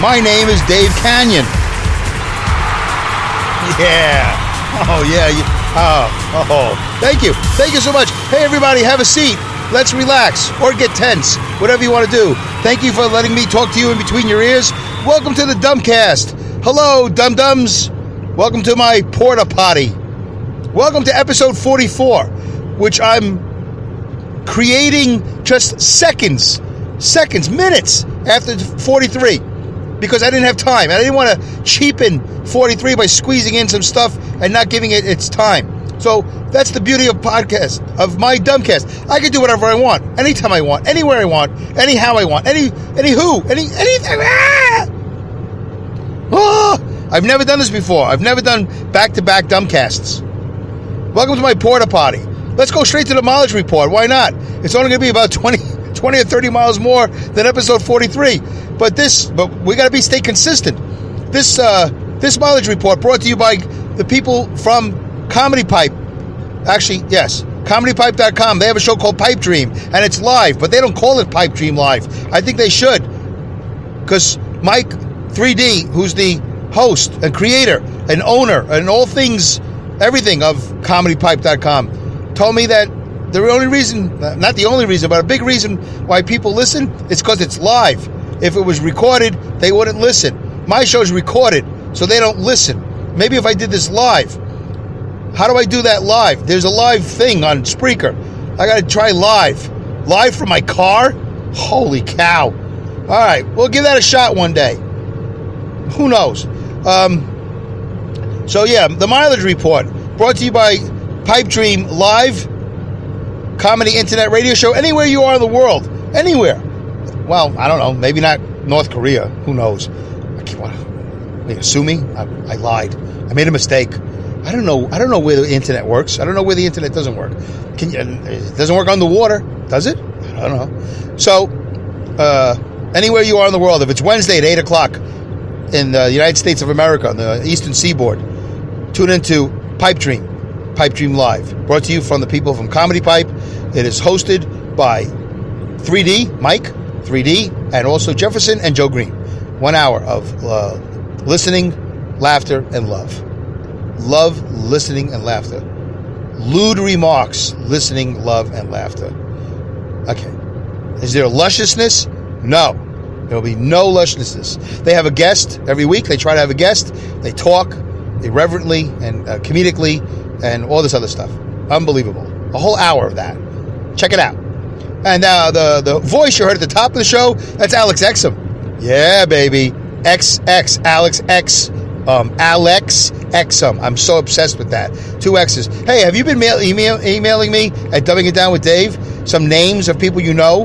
My name is Dave Kanyan. Yeah. Oh, yeah. Oh, oh. Thank you. Thank you so much. Hey, everybody, have a seat. Let's relax or get tense, whatever you want to do. Thank you for letting me talk to you in between your ears. Welcome to the Dumbcast. Hello, Dum Dums. Welcome to my porta potty. Welcome to episode 44, which I'm creating just seconds, seconds, minutes after 43 because I didn't have time. I didn't want to cheapen 43 by squeezing in some stuff and not giving it its time. So that's the beauty of podcast, of my dumbcast. I can do whatever I want, anytime I want, anywhere I want, anyhow I want, any, any who, any, anything. Ah! Oh, I've never done this before. I've never done back-to-back dumbcasts. Welcome to my porta potty. Let's go straight to the mileage report. Why not? It's only going to be about 20, 20 or 30 miles more than episode 43. But this, but we got to be stay consistent. This, uh, this mileage report brought to you by the people from Comedy Pipe. Actually, yes, comedypipe.com. They have a show called Pipe Dream, and it's live, but they don't call it Pipe Dream Live. I think they should, because Mike 3D, who's the host and creator and owner and all things, everything of comedypipe.com, told me that the only reason, not the only reason, but a big reason why people listen is because it's live. If it was recorded, they wouldn't listen. My show's recorded, so they don't listen. Maybe if I did this live, how do I do that live? There's a live thing on Spreaker. I got to try live. Live from my car? Holy cow. All right, we'll give that a shot one day. Who knows? Um, so, yeah, the mileage report brought to you by Pipe Dream Live, comedy internet radio show, anywhere you are in the world. Anywhere. Well, I don't know. Maybe not North Korea. Who knows? I can't want sue me. I, I lied. I made a mistake. I don't know. I don't know where the internet works. I don't know where the internet doesn't work. Can you, it doesn't work on the water, does it? I don't know. So, uh, anywhere you are in the world, if it's Wednesday at eight o'clock in the United States of America on the Eastern Seaboard, tune into Pipe Dream, Pipe Dream Live, brought to you from the people from Comedy Pipe. It is hosted by 3D Mike, 3D, and also Jefferson and Joe Green. One hour of uh, listening, laughter, and love love, listening, and laughter. Lewd remarks, listening, love, and laughter. Okay. Is there lusciousness? No. There will be no lusciousness. They have a guest every week. They try to have a guest. They talk irreverently and uh, comedically and all this other stuff. Unbelievable. A whole hour of that. Check it out. And uh, the, the voice you heard at the top of the show, that's Alex Exum. Yeah, baby. XX, Alex X um, Alex Exum. I'm so obsessed with that. Two X's. Hey, have you been mail, email, emailing me at Dumbing It Down with Dave? Some names of people you know?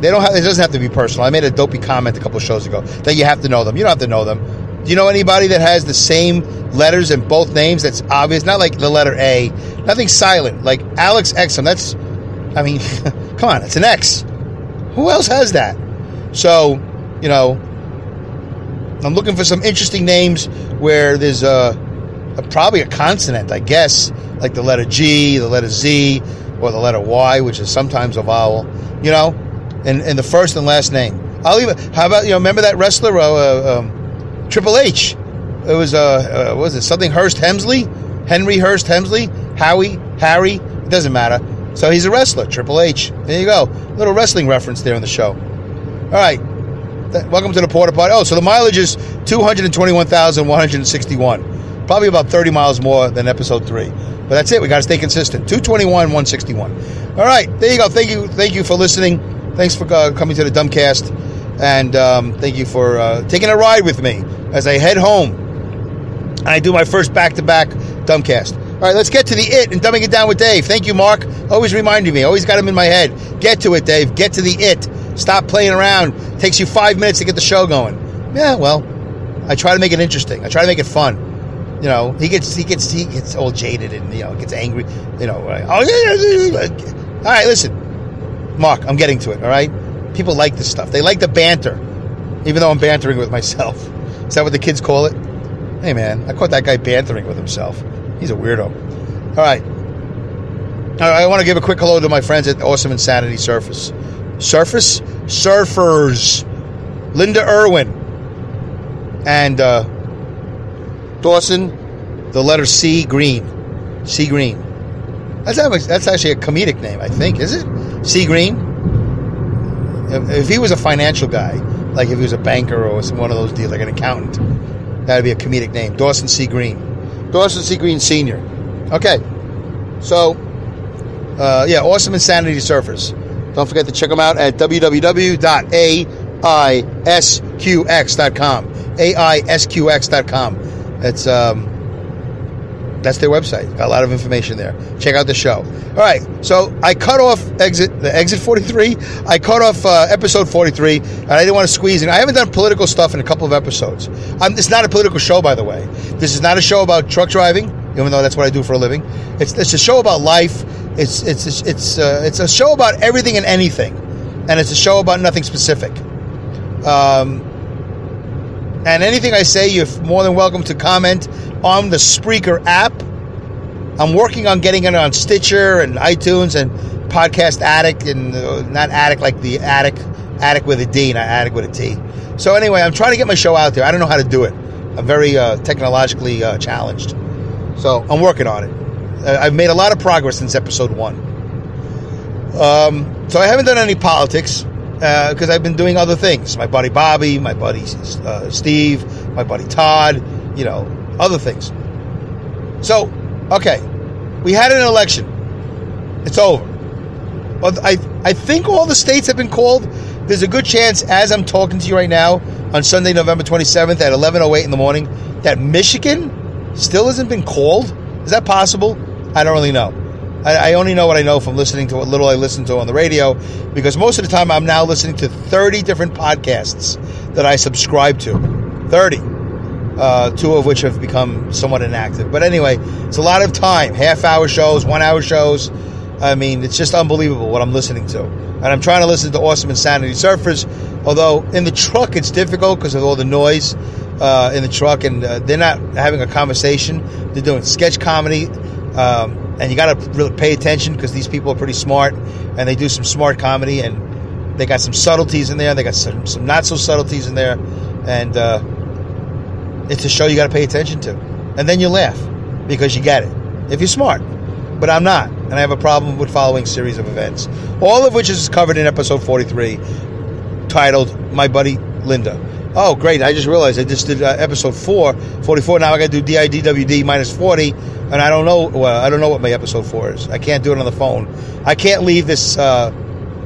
They don't have, it doesn't have to be personal. I made a dopey comment a couple shows ago that you have to know them. You don't have to know them. Do you know anybody that has the same letters in both names that's obvious? Not like the letter A, nothing silent. Like Alex Exum. That's, I mean, come on, it's an X. Who else has that? So, you know, I'm looking for some interesting names where there's a, a, probably a consonant, I guess, like the letter G, the letter Z, or the letter Y, which is sometimes a vowel. You know, in, in the first and last name. I'll even. How about you know? Remember that wrestler, uh, um, Triple H? It was uh, uh, was it something Hurst Hemsley, Henry Hurst Hemsley, Howie, Harry. It doesn't matter. So he's a wrestler, Triple H. There you go, little wrestling reference there in the show. All right, welcome to the porta potty. Oh, so the mileage is 221,161. Probably about 30 miles more than episode three. But that's it. We got to stay consistent. 221, 161. All right. There you go. Thank you. Thank you for listening. Thanks for uh, coming to the Dumbcast. And um, thank you for uh, taking a ride with me as I head home. I do my first back to back Dumbcast. All right, let's get to the it and dumbing it down with Dave. Thank you, Mark. Always reminding me. Always got him in my head. Get to it, Dave. Get to the it. Stop playing around. Takes you five minutes to get the show going. Yeah, well, I try to make it interesting. I try to make it fun. You know, he gets he gets he gets all jaded and you know gets angry. You know, like, oh yeah, yeah, yeah. All right, listen, Mark, I'm getting to it. All right, people like this stuff. They like the banter, even though I'm bantering with myself. Is that what the kids call it? Hey man, I caught that guy bantering with himself. He's a weirdo. All right. I want to give a quick hello to my friends at Awesome Insanity Surface. Surface? Surfers. Linda Irwin. And uh, Dawson, the letter C Green. C Green. That's, that's actually a comedic name, I think, is it? C Green? If, if he was a financial guy, like if he was a banker or some one of those deals, like an accountant, that'd be a comedic name. Dawson C. Green. Dawson C. Green Sr. Okay. So, uh, yeah, Awesome Insanity Surfers. Don't forget to check them out at www.aisqx.com. AISQX.com. That's um, that's their website. Got a lot of information there. Check out the show. All right, so I cut off exit the exit 43. I cut off uh, episode 43, and I didn't want to squeeze in. I haven't done political stuff in a couple of episodes. Um, it's not a political show, by the way. This is not a show about truck driving, even though that's what I do for a living. It's it's a show about life. It's it's it's uh, it's a show about everything and anything, and it's a show about nothing specific. Um, and anything I say, you're more than welcome to comment on the Spreaker app. I'm working on getting it on Stitcher and iTunes and Podcast Addict and uh, not Addict like the Addict, Addict with a D, not Addict with a T. So anyway, I'm trying to get my show out there. I don't know how to do it. I'm very uh, technologically uh, challenged, so I'm working on it. I've made a lot of progress since episode one. Um, so I haven't done any politics because uh, I've been doing other things. My buddy Bobby, my buddy uh, Steve, my buddy Todd, you know, other things. So, okay, we had an election. It's over. Well, I, I think all the states have been called. There's a good chance, as I'm talking to you right now, on Sunday, November 27th at 11:08 in the morning, that Michigan still hasn't been called. Is that possible? I don't really know. I, I, only know what I know from listening to what little I listen to on the radio, because most of the time I'm now listening to 30 different podcasts that I subscribe to. 30. Uh, two of which have become somewhat inactive. But anyway, it's a lot of time. Half hour shows, one hour shows. I mean, it's just unbelievable what I'm listening to. And I'm trying to listen to Awesome Insanity Surfers, although in the truck it's difficult because of all the noise uh, in the truck, and uh, they're not having a conversation. They're doing sketch comedy. Um, and you got to really pay attention because these people are pretty smart and they do some smart comedy and they got some subtleties in there they got some, some not so subtleties in there and uh, it's a show you got to pay attention to. And then you laugh because you get it if you're smart. But i'm not and i have a problem with following series of events. All of which is covered in episode 43 titled my buddy linda oh great. I just realized i just did uh, episode 4 44 now i gotta do didwd minus 40 and i don't know well i don't know what my episode 4 is. I can't do it on the phone. I can't leave this uh,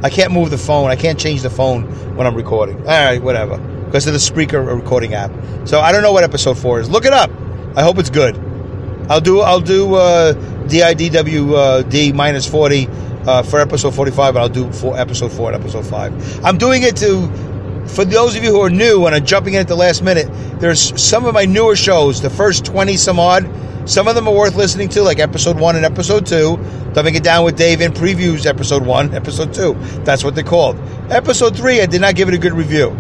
i can't move the phone. I can't change the phone when i'm recording. All right whatever. Because of the Spreaker recording app. So i don't know what episode 4 is. Look it up. I hope it's good. I'll do i'll do uh, didwd minus 40 uh, for episode 45 and i'll do for episode 4 and episode 5 i'm doing it to for those of you who are new and are jumping in at the last minute, there's some of my newer shows, the first 20 some odd. Some of them are worth listening to, like episode one and episode two. Dumbing it down with Dave in previews, episode one, episode two. That's what they're called. Episode three, I did not give it a good review.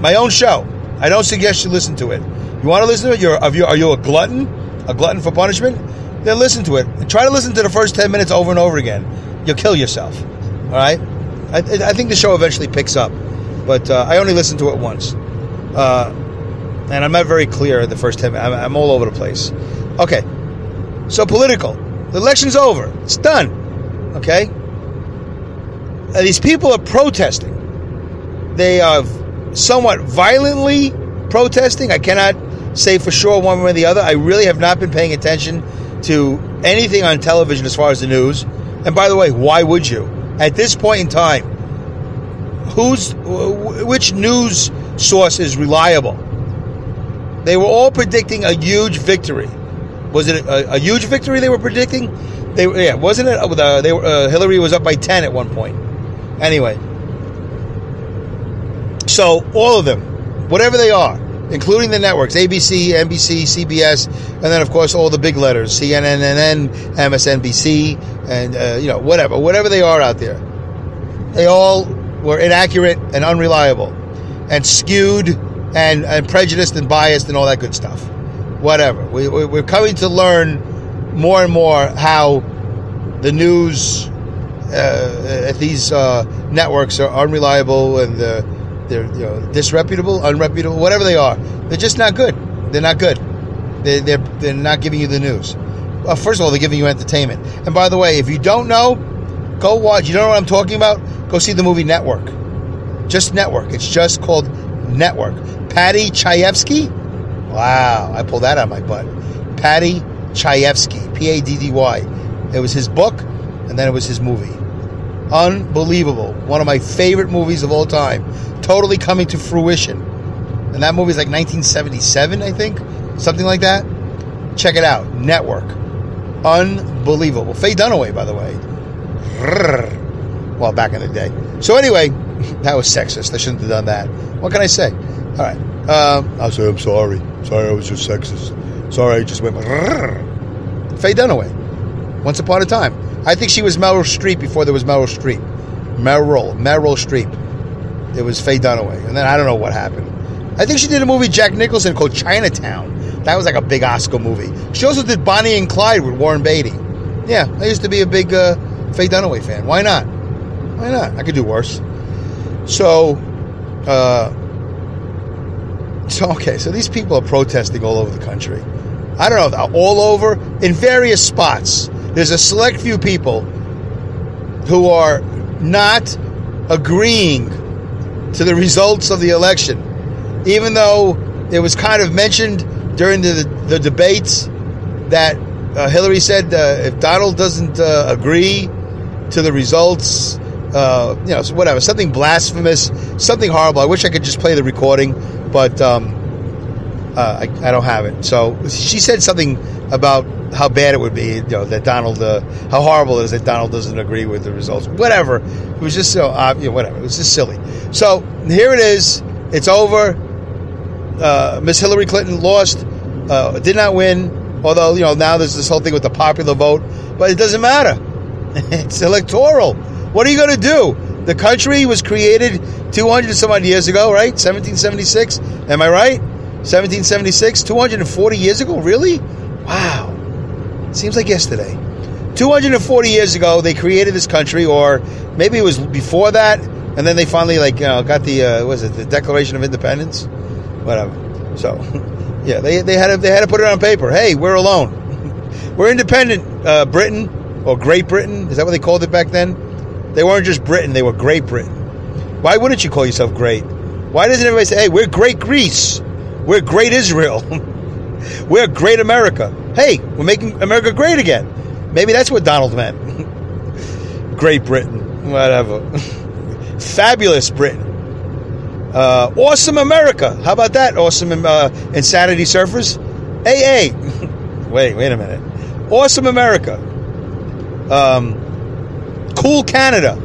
My own show. I don't suggest you listen to it. You want to listen to it? You're, are, you, are you a glutton? A glutton for punishment? Then listen to it. Try to listen to the first 10 minutes over and over again. You'll kill yourself. All right? I, I think the show eventually picks up but uh, I only listened to it once. Uh, and I'm not very clear the first time. I'm, I'm, all over the place. Okay, so political. The election's over. It's done. Okay? Uh, these people are protesting. They are somewhat violently protesting. I cannot say for sure one way or the other. I really have not been paying attention to anything on television as far as the news. And by the way, why would you? At this point in time, who's which news source is reliable? They were all predicting a huge victory. Was it a, a huge victory they were predicting? They yeah, wasn't it? Uh, they were, uh, Hillary was up by ten at one point. Anyway, so all of them, whatever they are, including the networks ABC, NBC, CBS, and then of course all the big letters CNN, MSNBC, and uh, you know whatever, whatever they are out there. They all were inaccurate and unreliable, and skewed and, and prejudiced and biased and all that good stuff. Whatever. We, we, we're coming to learn more and more how the news uh, at these uh, networks are unreliable and uh, they're you know, disreputable, unreputable, whatever they are. They're just not good. They're not good. They, they're, they're not giving you the news. Well, first of all, they're giving you entertainment. And by the way, if you don't know, go watch. You don't know what I'm talking about? Go see the movie Network. Just Network. It's just called Network. Paddy Chayefsky? Wow, I pulled that out of my butt. Paddy Chayefsky, P A D D Y. It was his book, and then it was his movie. Unbelievable. One of my favorite movies of all time. Totally coming to fruition. And that movie is like 1977, I think. Something like that. Check it out. Network. Unbelievable. Faye Dunaway, by the way. Well, back in the day. So anyway, that was sexist. I shouldn't have done that. What can I say? All right. Um, I'll say I'm sorry. Sorry, I was just sexist. Sorry, I just went. Faye Dunaway. Once upon a time. I think she was Meryl Streep before there was Meryl Streep. Meryl, Meryl Streep. It was Faye Dunaway. And then I don't know what happened. I think she did a movie Jack Nicholson called Chinatown. That was like a big Oscar movie. She also did Bonnie and Clyde with Warren Beatty. Yeah, I used to be a big uh, Faye Dunaway fan. Why not? Why not? I could do worse. So, uh, so okay. So these people are protesting all over the country. I don't know, all over in various spots. There's a select few people who are not agreeing to the results of the election, even though it was kind of mentioned during the, the debates that uh, Hillary said uh, if Donald doesn't uh, agree to the results, uh, you know, whatever, something blasphemous, something horrible. I wish I could just play the recording, but um, uh, I, I, don't have it. So she said something about how bad it would be, you know, that Donald, uh, how horrible it is that Donald doesn't agree with the results. Whatever. It was just so, uh, you know, whatever. It was just silly. So here it is. It's over. Uh, Miss Hillary Clinton lost, uh, did not win. Although, you know, now there's this whole thing with the popular vote, but it doesn't matter. it's electoral. What are you going to do? The country was created 200 some odd years ago, right? 1776. Am I right? 1776, 240 years ago? Really? Wow. Seems like yesterday. 240 years ago, they created this country, or maybe it was before that, and then they finally like you know, got the uh, was it the Declaration of Independence, whatever. So, yeah, they, they had to, they had to put it on paper. Hey, we're alone. we're independent, uh, Britain or Great Britain. Is that what they called it back then? They weren't just Britain; they were Great Britain. Why wouldn't you call yourself great? Why doesn't everybody say, "Hey, we're Great Greece"? We're great Israel. we're great America. Hey, we're making America great again. Maybe that's what Donald meant. great Britain. Whatever. Fabulous Britain. Uh, awesome America. How about that? Awesome uh, Insanity Surfers. AA. wait, wait a minute. Awesome America. Um, cool Canada.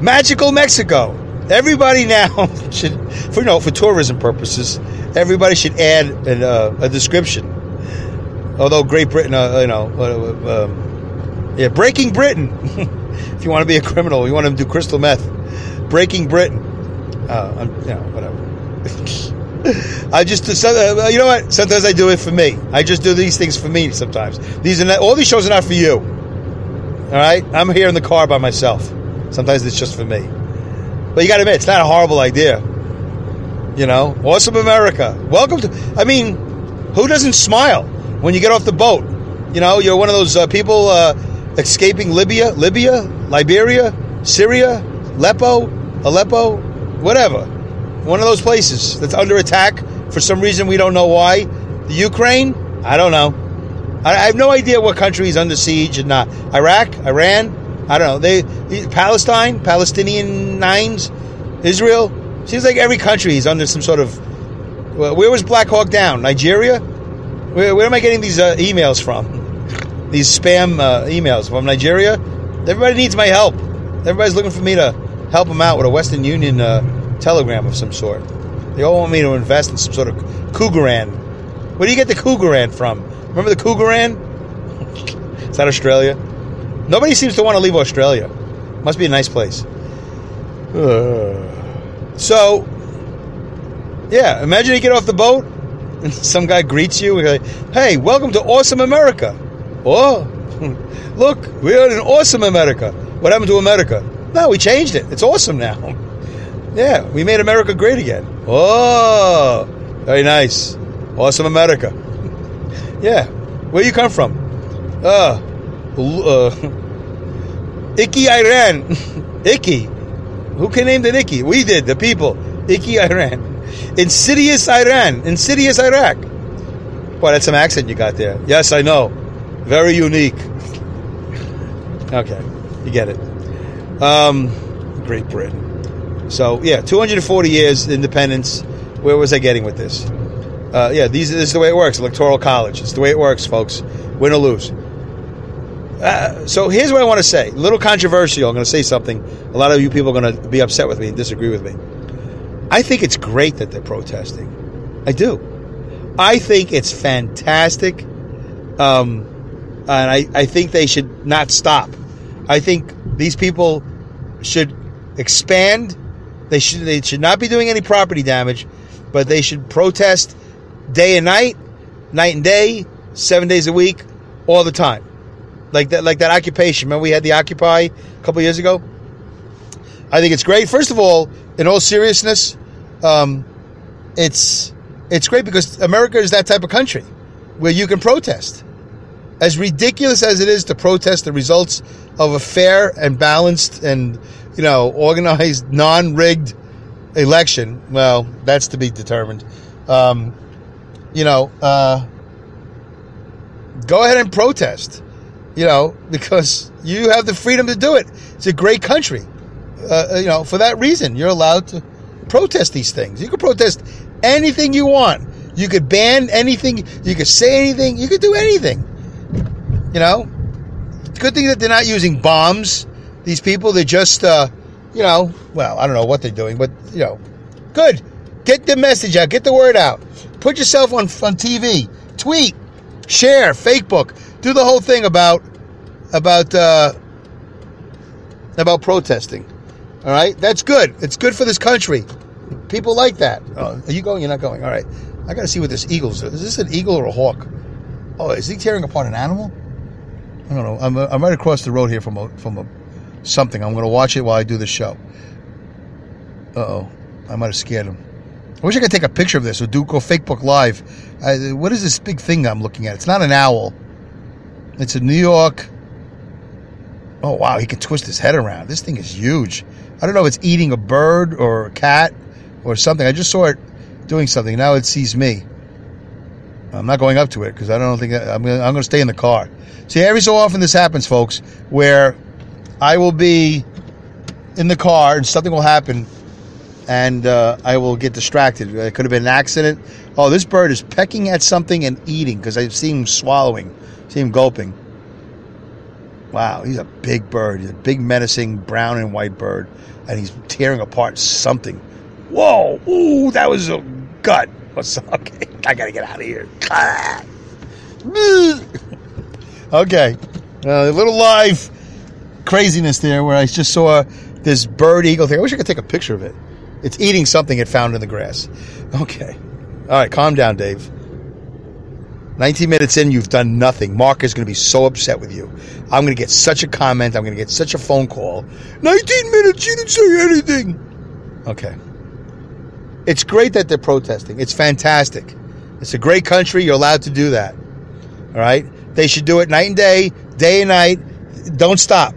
Magical Mexico. Everybody now should, for you know, for tourism purposes, everybody should add an, uh, a description. Although Great Britain, uh, you know, uh, um, yeah, Breaking Britain. if you want to be a criminal, you want to do crystal meth. Breaking Britain. Uh, you know, whatever. I just, uh, you know what? Sometimes I do it for me. I just do these things for me. Sometimes these are not, all these shows are not for you. All right, I'm here in the car by myself. Sometimes it's just for me. But you got to admit, it's not a horrible idea. You know, awesome America. Welcome to. I mean, who doesn't smile when you get off the boat? You know, you're one of those uh, people uh, escaping Libya, Libya, Liberia, Syria, Aleppo, Aleppo, whatever. One of those places that's under attack for some reason we don't know why. The Ukraine, I don't know. I, I have no idea what country is under siege and not. Iraq, Iran, I don't know. They Palestine, Palestinian nines, Israel. Seems like every country is under some sort of. Where was Black Hawk Down? Nigeria. Where, where am I getting these uh, emails from? These spam uh, emails from Nigeria. Everybody needs my help. Everybody's looking for me to help them out with a Western Union uh, telegram of some sort. They all want me to invest in some sort of Krugerrand. Where do you get the Krugerrand from? Remember the Krugerrand? Is that Australia? Nobody seems to want to leave Australia. Must be a nice place. So, yeah, imagine you get off the boat and some guy greets you. and like, hey, welcome to awesome America. Oh, look, we're in awesome America. What happened to America? No, we changed it. It's awesome now. Yeah, we made America great again. Oh, very nice. Awesome America. Yeah. Where you come from? Uh, uh Icky Iran. Icky. Who can name the Icky? We did, the people. Icky Iran. Insidious Iran. Insidious Iraq. Boy, that's some accent you got there. Yes, I know. Very unique. Okay, you get it. Um, Great Britain. So yeah, 240 years independence. Where was I getting with this? Uh, yeah, these this is the way it works. Electoral college. It's the way it works, folks. Win or lose. Uh, so here's what I want to say. A little controversial. I'm going to say something. A lot of you people are going to be upset with me and disagree with me. I think it's great that they're protesting. I do. I think it's fantastic. Um, and I, I think they should not stop. I think these people should expand. They should they should not be doing any property damage, but they should protest day and night, night and day, seven days a week, all the time. Like that like that occupation. Remember we had the Occupy a couple years ago? I think it's great. First of all, in all seriousness, um, it's it's great because America is that type of country where you can protest. As ridiculous as it is to protest the results of a fair and balanced and you know organized, non-rigged election, well, that's to be determined. Um, you know, uh, go ahead and protest. You know, because you have the freedom to do it. It's a great country. Uh, you know, for that reason, you're allowed to protest these things. You can protest anything you want. You could ban anything. You could say anything. You could do anything. You know, good thing that they're not using bombs. These people, they're just, uh, you know, well, I don't know what they're doing, but you know, good. Get the message out. Get the word out. Put yourself on on TV. Tweet, share, Facebook. Do the whole thing about about uh, about protesting. All right, that's good. It's good for this country. People like that. Oh, are you going? You're not going. All right. I got to see what this eagle's. Is Is this an eagle or a hawk? Oh, is he tearing apart an animal? I don't know. I'm, I'm right across the road here from a, from a something. I'm going to watch it while I do the show. Uh oh, I might have scared him. I wish I could take a picture of this or do oh, go Facebook Live. I, what is this big thing I'm looking at? It's not an owl. It's a New York. Oh wow, he can twist his head around. This thing is huge. I don't know if it's eating a bird or a cat or something. I just saw it doing something. Now it sees me. I'm not going up to it because I don't think that. I'm going to stay in the car. See, every so often this happens, folks, where I will be in the car and something will happen, and uh, I will get distracted. It could have been an accident. Oh, this bird is pecking at something and eating because I see him swallowing, see him gulping. Wow, he's a big bird. He's a big, menacing brown and white bird, and he's tearing apart something. Whoa! Ooh, that was a gut. What's up? okay? I gotta get out of here. okay, uh, a little live craziness there where I just saw this bird eagle thing. I wish I could take a picture of it. It's eating something it found in the grass. Okay, all right, calm down, Dave. 19 minutes in, you've done nothing. Mark is going to be so upset with you. I'm going to get such a comment. I'm going to get such a phone call. 19 minutes, you didn't say anything. Okay. It's great that they're protesting. It's fantastic. It's a great country. You're allowed to do that. All right? They should do it night and day, day and night. Don't stop.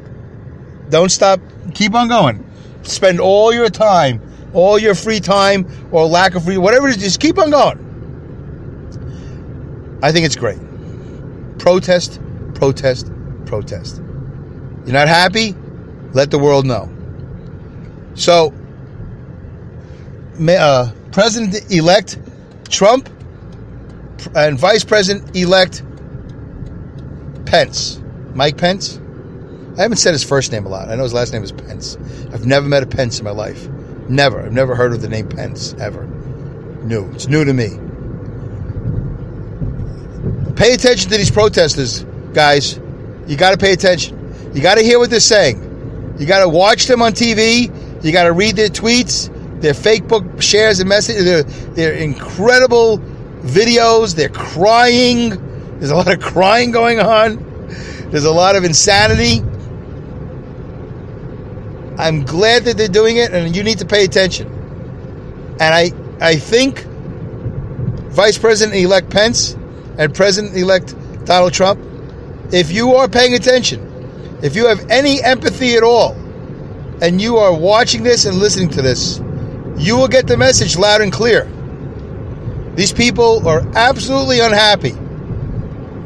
Don't stop. Keep on going. Spend all your time, all your free time or lack of free, whatever it is, just keep on going. I think it's great. Protest, protest, protest. You're not happy? Let the world know. So, uh, President elect Trump and Vice President elect Pence, Mike Pence. I haven't said his first name a lot. I know his last name is Pence. I've never met a Pence in my life. Never. I've never heard of the name Pence ever. new. It's new to me. Pay attention to these protesters, guys. You got to pay attention. You got to hear what they're saying. You got to watch them on TV. You got to read their tweets, their Facebook shares and messages, their, their incredible videos. They're crying. There's a lot of crying going on. There's a lot of insanity. I'm glad that they're doing it, and you need to pay attention. And I, I think Vice President elect Pence and President elect Donald Trump, if you are paying attention, if you have any empathy at all, and you are watching this and listening to this, you will get the message loud and clear. These people are absolutely unhappy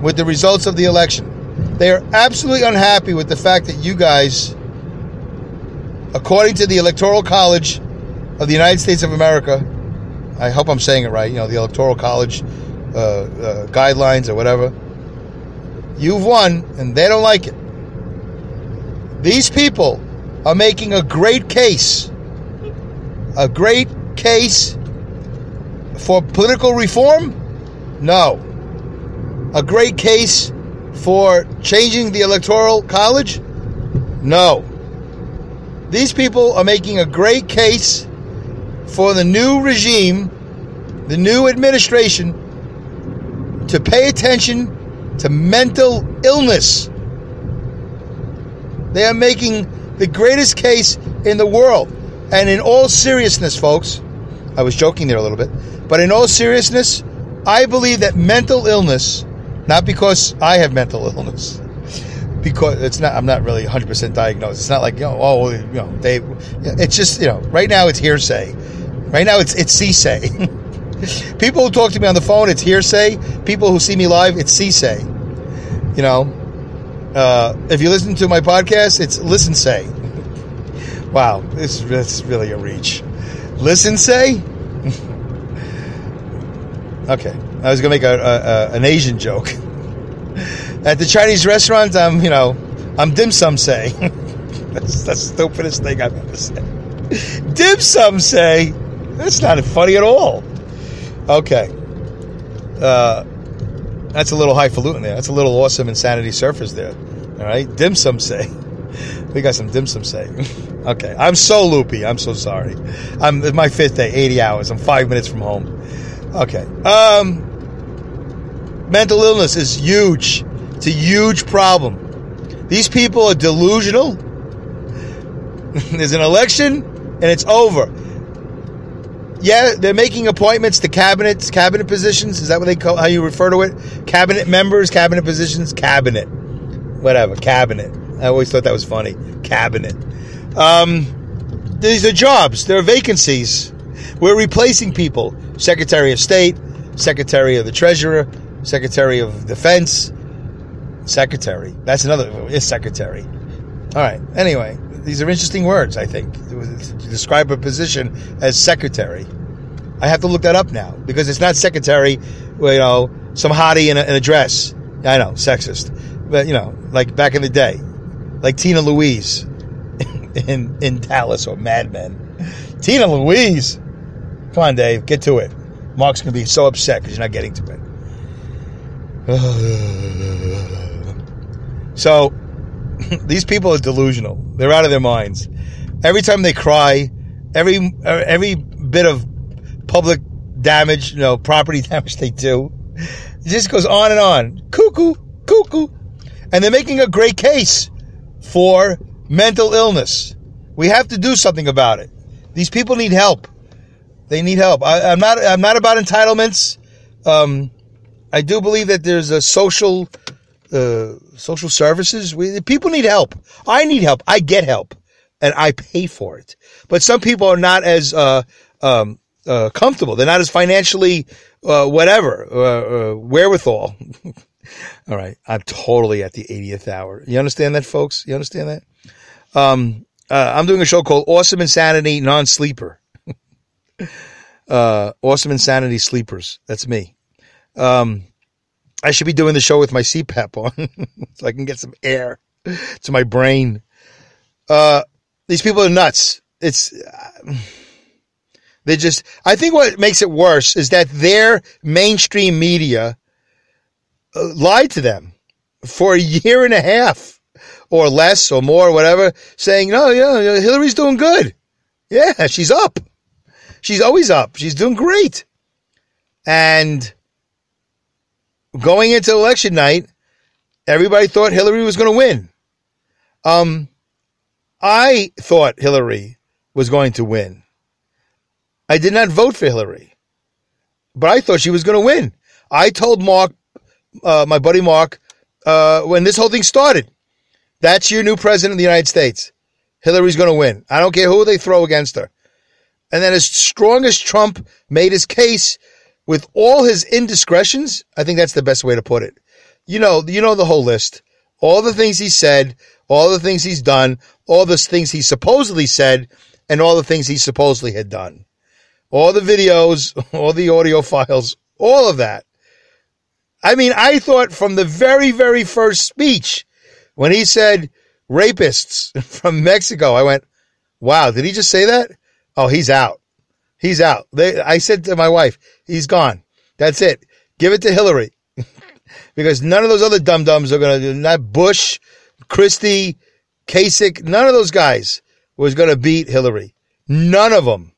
with the results of the election. They are absolutely unhappy with the fact that you guys, according to the Electoral College of the United States of America, I hope I'm saying it right, you know, the Electoral College uh, uh, guidelines or whatever, you've won and they don't like it. These people are making a great case, a great case for political reform? No. A great case for changing the Electoral College? No. These people are making a great case for the new regime, the new administration, to pay attention to mental illness they are making the greatest case in the world. And in all seriousness, folks, I was joking there a little bit, but in all seriousness, I believe that mental illness, not because I have mental illness, because it's not, I'm not really 100% diagnosed. It's not like, you know, oh, you know, they, it's just, you know, right now it's hearsay. Right now it's, it's say. People who talk to me on the phone, it's hearsay. People who see me live, it's say. You know, uh, if you listen to my podcast, it's Listen Say. wow, this, is really a reach. Listen Say? okay, I was to make a, a, a, an Asian joke. At the Chinese restaurant, I'm, you know, I'm dim sum say. that's, the stupidest thing I've ever said. dim sum say? That's not funny at all. Okay. Uh, that's a little highfalutin there. That's a little awesome insanity surfers there. All right, dim sum say. We got some dim sum say. okay, I'm so loopy. I'm so sorry. I'm my fifth day, 80 hours. I'm five minutes from home. Okay. Um, mental illness is huge. It's a huge problem. These people are delusional. There's an election and it's over yeah, they're making appointments to cabinets, cabinet positions. Is that what they call how you refer to it? Cabinet members, cabinet positions, cabinet, whatever, cabinet. I always thought that was funny. Cabinet. Um, these are jobs. There are vacancies. We're replacing people. Secretary of State, Secretary of the Treasurer, Secretary of Defense, Secretary. That's another. Is secretary. All right. Anyway, these are interesting words, I think, to describe a position as secretary. I have to look that up now because it's not secretary, you know, some hottie in a, in a dress. I know, sexist. But, you know, like back in the day, like Tina Louise in, in Dallas or Mad Men. Tina Louise. Come on, Dave, get to it. Mark's going to be so upset because you're not getting to it. so, these people are delusional. They're out of their minds. Every time they cry, every every bit of public damage, you know, property damage they do, it just goes on and on. Cuckoo, cuckoo, and they're making a great case for mental illness. We have to do something about it. These people need help. They need help. I, am not. I'm not about entitlements. Um, I do believe that there's a social uh, social services. We, people need help. I need help. I get help, and I pay for it. But some people are not as uh, um, uh, comfortable. They're not as financially uh, whatever uh, uh, wherewithal. All right, I'm totally at the 80th hour. You understand that, folks? You understand that? Um, I'm doing a show called Awesome Insanity Non-Sleeper. awesome Insanity Sleepers. That's me. Um, I should be doing the show with my CPAP on so I can get some air to my brain. Uh, these people are nuts. It's, uh, They just, I think what makes it worse is that their mainstream media uh, lied to them for a year and a half or less or more, or whatever, saying, no, yeah, Hillary's doing good. Yeah, she's up. She's always up. She's doing great. And going into election night, everybody thought Hillary was going to win. Um, I thought Hillary was going to win. I did not vote for Hillary, but I thought she was going to win. I told Mark, uh, my buddy Mark, uh, when this whole thing started, that's your new president of the United States. Hillary's going to win. I don't care who they throw against her. And then as strong as Trump made his case with all his indiscretions, I think that's the best way to put it. You know, you know the whole list. All the things he said, all the things he's done, all the things he supposedly said, and all the things he supposedly had done. All the videos, all the audio files, all of that. I mean, I thought from the very, very first speech when he said rapists from Mexico, I went, wow, did he just say that? Oh, he's out. He's out. They, I said to my wife, he's gone. That's it. Give it to Hillary. because none of those other dum dums are going to not Bush, Christie, Kasich, none of those guys was going to beat Hillary. None of them.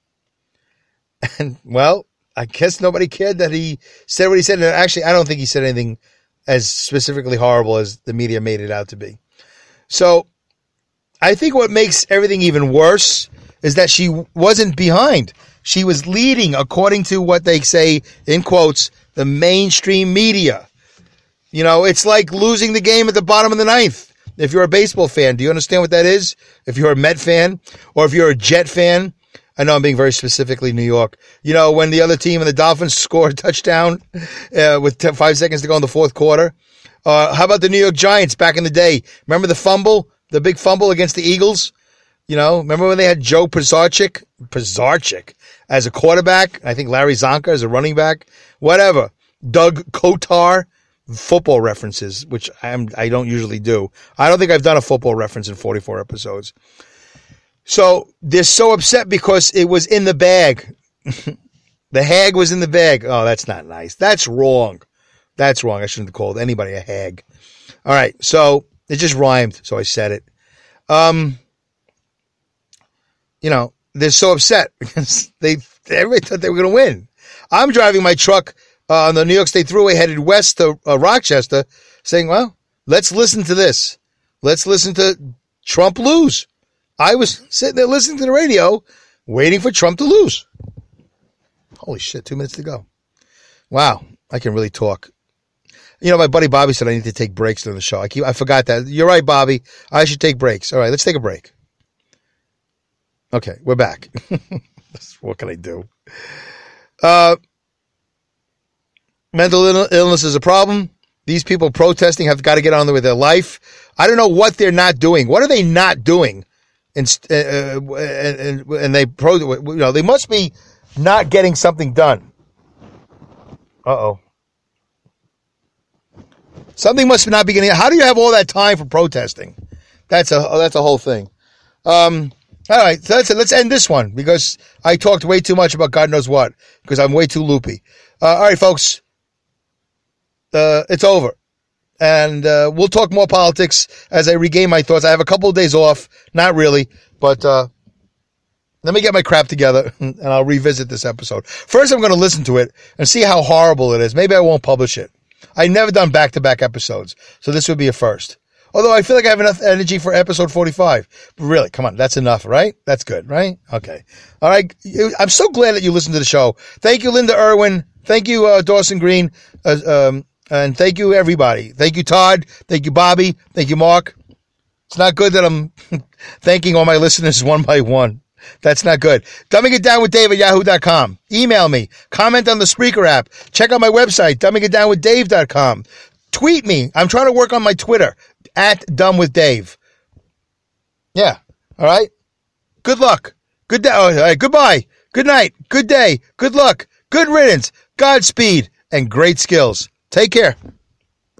And well, I guess nobody cared that he said what he said. And actually, I don't think he said anything as specifically horrible as the media made it out to be. So I think what makes everything even worse is that she wasn't behind. She was leading according to what they say in quotes, the mainstream media. You know, it's like losing the game at the bottom of the ninth. If you're a baseball fan, do you understand what that is? If you're a Met fan or if you're a Jet fan, I know I'm being very specifically New York. You know, when the other team and the Dolphins score a touchdown uh, with 10, five seconds to go in the fourth quarter. Uh, how about the New York Giants back in the day? Remember the fumble, the big fumble against the Eagles? You know, remember when they had Joe Pisarcik, Pisarcik as a quarterback? I think Larry Csonka as a running back. Whatever. Doug Kotar, football references, which I'm I don't usually do. I don't think I've done a football reference in 44 episodes. So they're so upset because it was in the bag. the hag was in the bag. Oh, that's not nice. That's wrong. That's wrong. I shouldn't have called anybody a hag. All right. So it just rhymed. So I said it. Um, you know, they're so upset because they, everybody thought they were going to win. I'm driving my truck uh, on the New York State Thruway headed west to uh, Rochester saying, well, let's listen to this. Let's listen to Trump lose. I was sitting there listening to the radio, waiting for Trump to lose. Holy shit, two minutes to go. Wow, I can really talk. You know, my buddy Bobby said I need to take breaks during the show. I keep, I forgot that. You're right, Bobby. I should take breaks. All right, let's take a break. Okay, we're back. what can I do? Uh, mental illness is a problem. These people protesting have got to get on with their life. I don't know what they're not doing. What are they not doing and uh, and, and they pro, you know, they must be not getting something done. Uh oh. Something must not be getting. How do you have all that time for protesting? That's a that's a whole thing. Um, all right, so let's let's end this one because I talked way too much about God knows what because I'm way too loopy. Uh, all right, folks, uh, it's over and uh, we'll talk more politics as I regain my thoughts. I have a couple of days off, not really, but uh, let me get my crap together and I'll revisit this episode. First, I'm going to listen to it and see how horrible it is. Maybe I won't publish it. I've never done back to back episodes, so this would be a first. Although I feel like I have enough energy for episode 45. But really, come on, that's enough, right? That's good, right? Okay. All right. I'm so glad that you listened to the show. Thank you, Linda Irwin. Thank you, uh, Dawson Green. Uh, um, and thank you, everybody. Thank you, Todd. Thank you, Bobby. Thank you, Mark. It's not good that I'm thanking all my listeners one by one. That's not good. Dumbing it down with Dave at yahoo.com. Email me. Comment on the Spreaker app. Check out my website, dumbingitdownwithdave.com. Tweet me. I'm trying to work on my Twitter at dumb with Dave. Yeah. All right. Good luck. Good day. Oh, all right. Goodbye. Good night. Good day. Good luck. Good riddance. Godspeed and great skills. Take care.